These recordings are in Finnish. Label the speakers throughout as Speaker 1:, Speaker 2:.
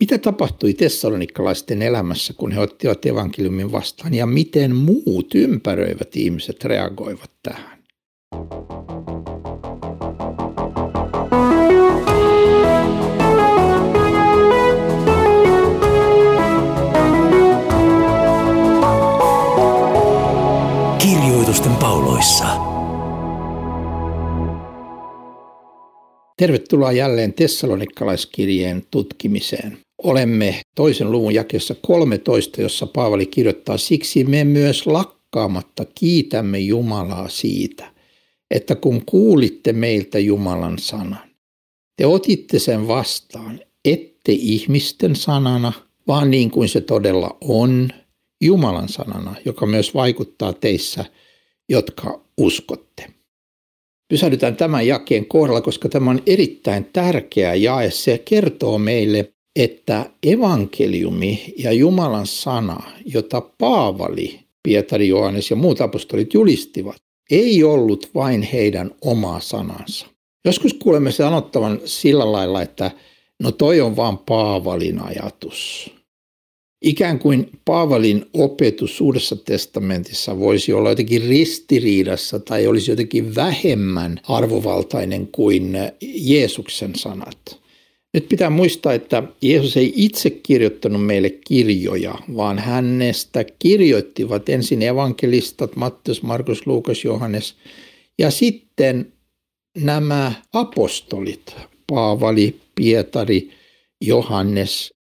Speaker 1: Mitä tapahtui tessalonikkalaisten elämässä, kun he ottivat evankeliumin vastaan ja miten muut ympäröivät ihmiset reagoivat tähän?
Speaker 2: Kirjoitusten pauloissa.
Speaker 1: Tervetuloa jälleen Tessalonikkalaiskirjeen tutkimiseen. Olemme toisen luvun jakessa 13, jossa Paavali kirjoittaa, siksi me myös lakkaamatta kiitämme Jumalaa siitä, että kun kuulitte meiltä Jumalan sanan, te otitte sen vastaan, ette ihmisten sanana, vaan niin kuin se todella on, Jumalan sanana, joka myös vaikuttaa teissä, jotka uskotte. Pysähdytään tämän jakeen kohdalla, koska tämä on erittäin tärkeä jae. Se kertoo meille että evankeliumi ja Jumalan sana, jota Paavali, Pietari, Johannes ja muut apostolit julistivat, ei ollut vain heidän oma sanansa. Joskus kuulemme sanottavan sillä lailla, että no toi on vaan Paavalin ajatus. Ikään kuin Paavalin opetus Uudessa testamentissa voisi olla jotenkin ristiriidassa tai olisi jotenkin vähemmän arvovaltainen kuin Jeesuksen sanat. Nyt pitää muistaa, että Jeesus ei itse kirjoittanut meille kirjoja, vaan hänestä kirjoittivat ensin evankelistat Matteus, Markus, Luukas, Johannes ja sitten nämä apostolit, Paavali, Pietari, Johannes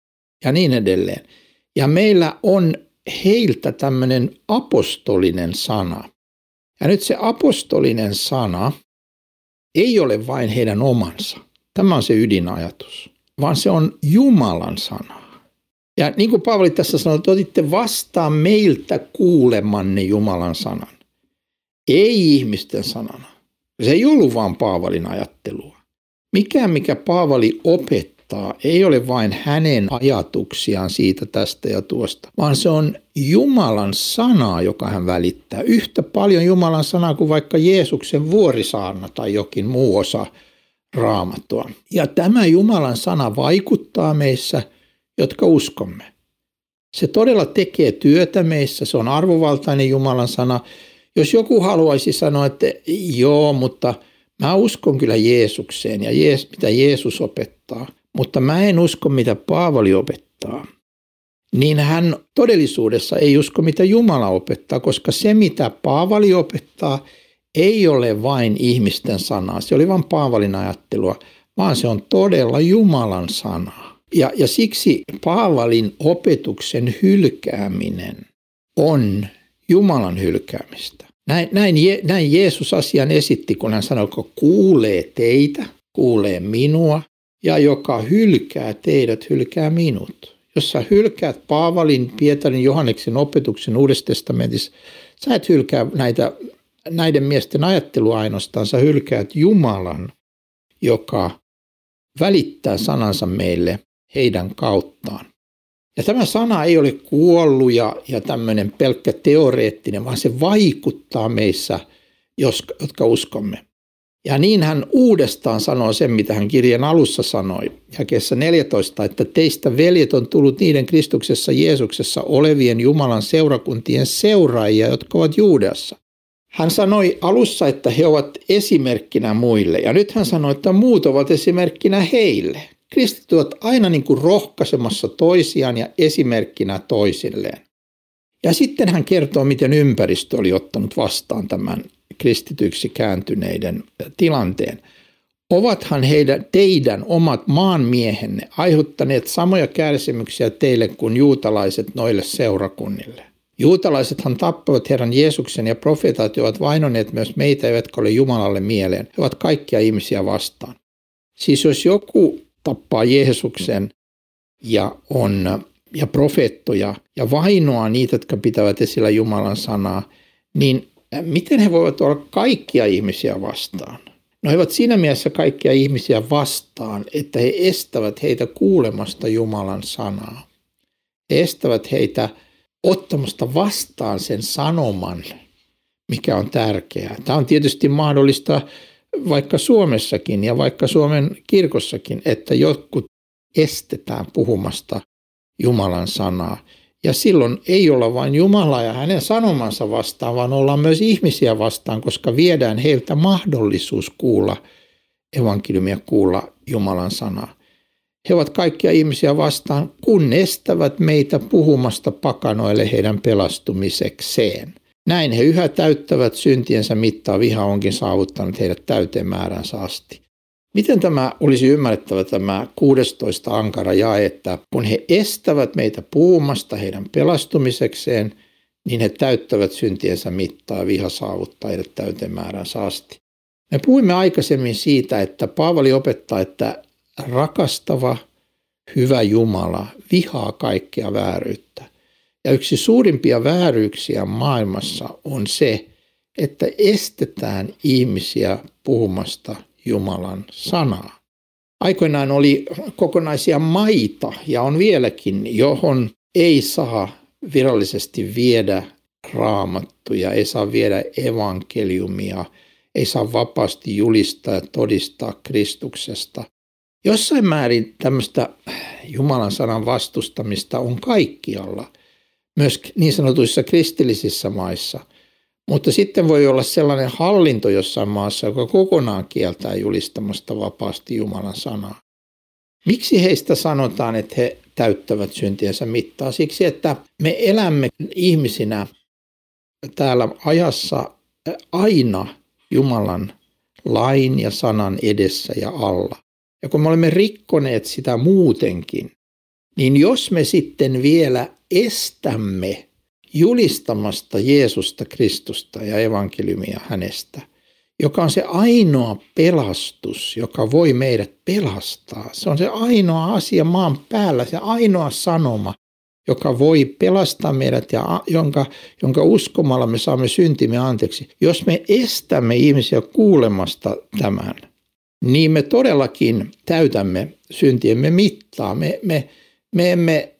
Speaker 1: ja niin edelleen. Ja meillä on heiltä tämmöinen apostolinen sana. Ja nyt se apostolinen sana ei ole vain heidän omansa Tämä on se ydinajatus, vaan se on Jumalan sana. Ja niin kuin Paavali tässä sanoi, että otitte vastaan meiltä kuulemanne Jumalan sanan. Ei ihmisten sanana. Se ei ollut vain Paavalin ajattelua. Mikään, mikä Paavali opettaa, ei ole vain hänen ajatuksiaan siitä, tästä ja tuosta, vaan se on Jumalan sanaa, joka hän välittää. Yhtä paljon Jumalan sanaa kuin vaikka Jeesuksen vuorisaarna tai jokin muu osa raamattua. Ja tämä Jumalan sana vaikuttaa meissä, jotka uskomme. Se todella tekee työtä meissä, se on arvovaltainen Jumalan sana. Jos joku haluaisi sanoa, että joo, mutta mä uskon kyllä Jeesukseen ja Jees, mitä Jeesus opettaa, mutta mä en usko, mitä Paavali opettaa, niin hän todellisuudessa ei usko, mitä Jumala opettaa, koska se, mitä Paavali opettaa, ei ole vain ihmisten sanaa, se oli vain Paavalin ajattelua, vaan se on todella Jumalan sanaa. Ja, ja siksi Paavalin opetuksen hylkääminen on Jumalan hylkäämistä. Näin, näin, näin Jeesus asian esitti, kun hän sanoi, että kuulee teitä, kuulee minua, ja joka hylkää teidät, hylkää minut. Jos sä hylkäät Paavalin, Pietarin, Johanneksen opetuksen Uudessa testamentissa, sä et hylkää näitä näiden miesten ajattelu ainoastaan, sä hylkäät Jumalan, joka välittää sanansa meille heidän kauttaan. Ja tämä sana ei ole kuollut ja, ja tämmöinen pelkkä teoreettinen, vaan se vaikuttaa meissä, jos, jotka uskomme. Ja niin hän uudestaan sanoo sen, mitä hän kirjan alussa sanoi, jakeessa 14, että teistä veljet on tullut niiden Kristuksessa Jeesuksessa olevien Jumalan seurakuntien seuraajia, jotka ovat Juudeassa. Hän sanoi alussa, että he ovat esimerkkinä muille ja nyt hän sanoi, että muut ovat esimerkkinä heille. Kristit ovat aina niin kuin rohkaisemassa toisiaan ja esimerkkinä toisilleen. Ja sitten hän kertoo, miten ympäristö oli ottanut vastaan tämän kristityksi kääntyneiden tilanteen. Ovathan heidän, teidän omat maanmiehenne aiheuttaneet samoja kärsimyksiä teille kuin juutalaiset noille seurakunnille? Juutalaisethan tappavat Herran Jeesuksen ja profeetat ovat vainoneet myös meitä, eivätkä ole Jumalalle mieleen. He ovat kaikkia ihmisiä vastaan. Siis jos joku tappaa Jeesuksen ja on ja profeettoja ja vainoaa niitä, jotka pitävät esillä Jumalan sanaa, niin miten he voivat olla kaikkia ihmisiä vastaan? No he ovat siinä mielessä kaikkia ihmisiä vastaan, että he estävät heitä kuulemasta Jumalan sanaa. He estävät heitä ottamasta vastaan sen sanoman, mikä on tärkeää. Tämä on tietysti mahdollista vaikka Suomessakin ja vaikka Suomen kirkossakin, että jotkut estetään puhumasta Jumalan sanaa. Ja silloin ei olla vain Jumalaa ja hänen sanomansa vastaan, vaan ollaan myös ihmisiä vastaan, koska viedään heiltä mahdollisuus kuulla evankeliumia, kuulla Jumalan sanaa. He ovat kaikkia ihmisiä vastaan, kun estävät meitä puhumasta pakanoille heidän pelastumisekseen. Näin he yhä täyttävät syntiensä mittaa, viha onkin saavuttanut heidät täyteen määränsä asti. Miten tämä olisi ymmärrettävä tämä 16 ankara jae, että kun he estävät meitä puhumasta heidän pelastumisekseen, niin he täyttävät syntiensä mittaa, viha saavuttaa heidät täyteen määränsä asti. Me puhuimme aikaisemmin siitä, että Paavali opettaa, että rakastava, hyvä Jumala vihaa kaikkea vääryyttä. Ja yksi suurimpia vääryyksiä maailmassa on se, että estetään ihmisiä puhumasta Jumalan sanaa. Aikoinaan oli kokonaisia maita ja on vieläkin, johon ei saa virallisesti viedä raamattuja, ei saa viedä evankeliumia, ei saa vapaasti julistaa ja todistaa Kristuksesta. Jossain määrin tämmöistä Jumalan sanan vastustamista on kaikkialla, myös niin sanotuissa kristillisissä maissa – mutta sitten voi olla sellainen hallinto jossain maassa, joka kokonaan kieltää julistamasta vapaasti Jumalan sanaa. Miksi heistä sanotaan, että he täyttävät syntiensä mittaa? Siksi, että me elämme ihmisinä täällä ajassa aina Jumalan lain ja sanan edessä ja alla. Ja kun me olemme rikkoneet sitä muutenkin, niin jos me sitten vielä estämme julistamasta Jeesusta Kristusta ja evankeliumia hänestä, joka on se ainoa pelastus, joka voi meidät pelastaa. Se on se ainoa asia maan päällä, se ainoa sanoma, joka voi pelastaa meidät ja jonka, jonka uskomalla me saamme syntimme anteeksi. Jos me estämme ihmisiä kuulemasta tämän, niin me todellakin täytämme syntiemme mittaa. Me, me, me emme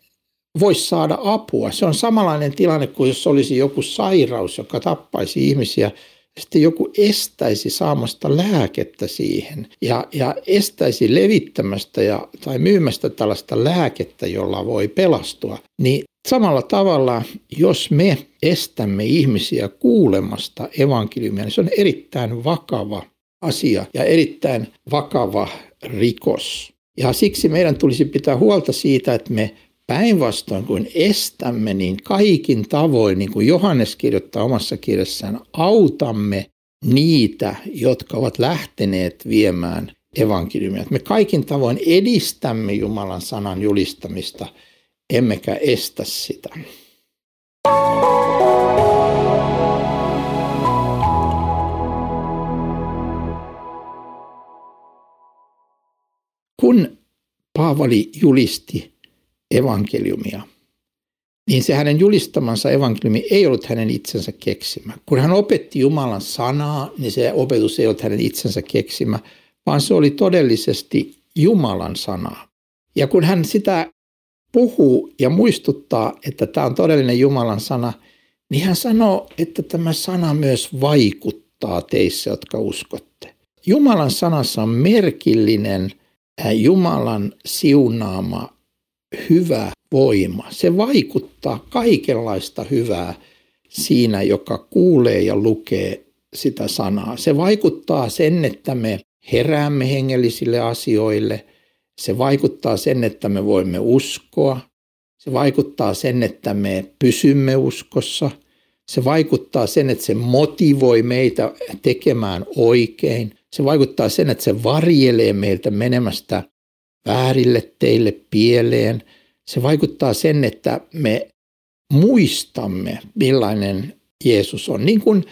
Speaker 1: voisi saada apua. Se on samanlainen tilanne kuin jos olisi joku sairaus, joka tappaisi ihmisiä sitten joku estäisi saamasta lääkettä siihen ja, ja estäisi levittämästä ja, tai myymästä tällaista lääkettä, jolla voi pelastua, niin samalla tavalla, jos me estämme ihmisiä kuulemasta evankeliumia, niin se on erittäin vakava asia ja erittäin vakava rikos. Ja siksi meidän tulisi pitää huolta siitä, että me Päinvastoin kuin estämme, niin kaikin tavoin, niin kuin Johannes kirjoittaa omassa kirjassaan, autamme niitä, jotka ovat lähteneet viemään evankeliumia. Me kaikin tavoin edistämme Jumalan sanan julistamista, emmekä estä sitä. Paavali julisti evankeliumia, niin se hänen julistamansa evankeliumi ei ollut hänen itsensä keksimä. Kun hän opetti Jumalan sanaa, niin se opetus ei ollut hänen itsensä keksimä, vaan se oli todellisesti Jumalan sanaa. Ja kun hän sitä puhuu ja muistuttaa, että tämä on todellinen Jumalan sana, niin hän sanoo, että tämä sana myös vaikuttaa teissä, jotka uskotte. Jumalan sanassa on merkillinen Jumalan siunaama hyvä voima. Se vaikuttaa kaikenlaista hyvää siinä, joka kuulee ja lukee sitä sanaa. Se vaikuttaa sen, että me heräämme hengellisille asioille. Se vaikuttaa sen, että me voimme uskoa. Se vaikuttaa sen, että me pysymme uskossa. Se vaikuttaa sen, että se motivoi meitä tekemään oikein. Se vaikuttaa sen, että se varjelee meiltä menemästä väärille teille pieleen. Se vaikuttaa sen, että me muistamme, millainen Jeesus on. Niin kuin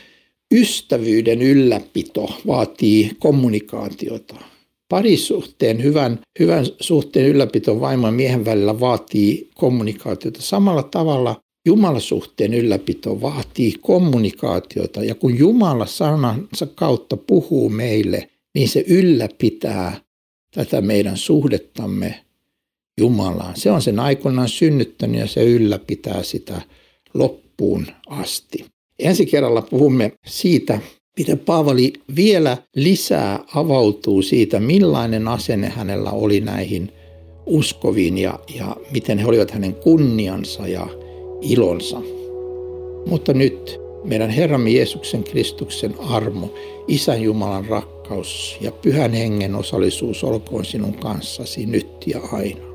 Speaker 1: ystävyyden ylläpito vaatii kommunikaatiota. Parisuhteen, hyvän, hyvän suhteen ylläpito vaimon miehen välillä vaatii kommunikaatiota. Samalla tavalla Jumalasuhteen ylläpito vaatii kommunikaatiota. Ja kun Jumala sanansa kautta puhuu meille, niin se ylläpitää tätä meidän suhdettamme Jumalaan. Se on sen aikoinaan synnyttänyt ja se ylläpitää sitä loppuun asti. Ensi kerralla puhumme siitä, miten Paavali vielä lisää avautuu siitä, millainen asenne hänellä oli näihin uskoviin ja, ja miten he olivat hänen kunniansa ja ilonsa. Mutta nyt meidän Herramme Jeesuksen Kristuksen armo, Isän Jumalan rakkaus ja Pyhän Hengen osallisuus olkoon sinun kanssasi nyt ja aina.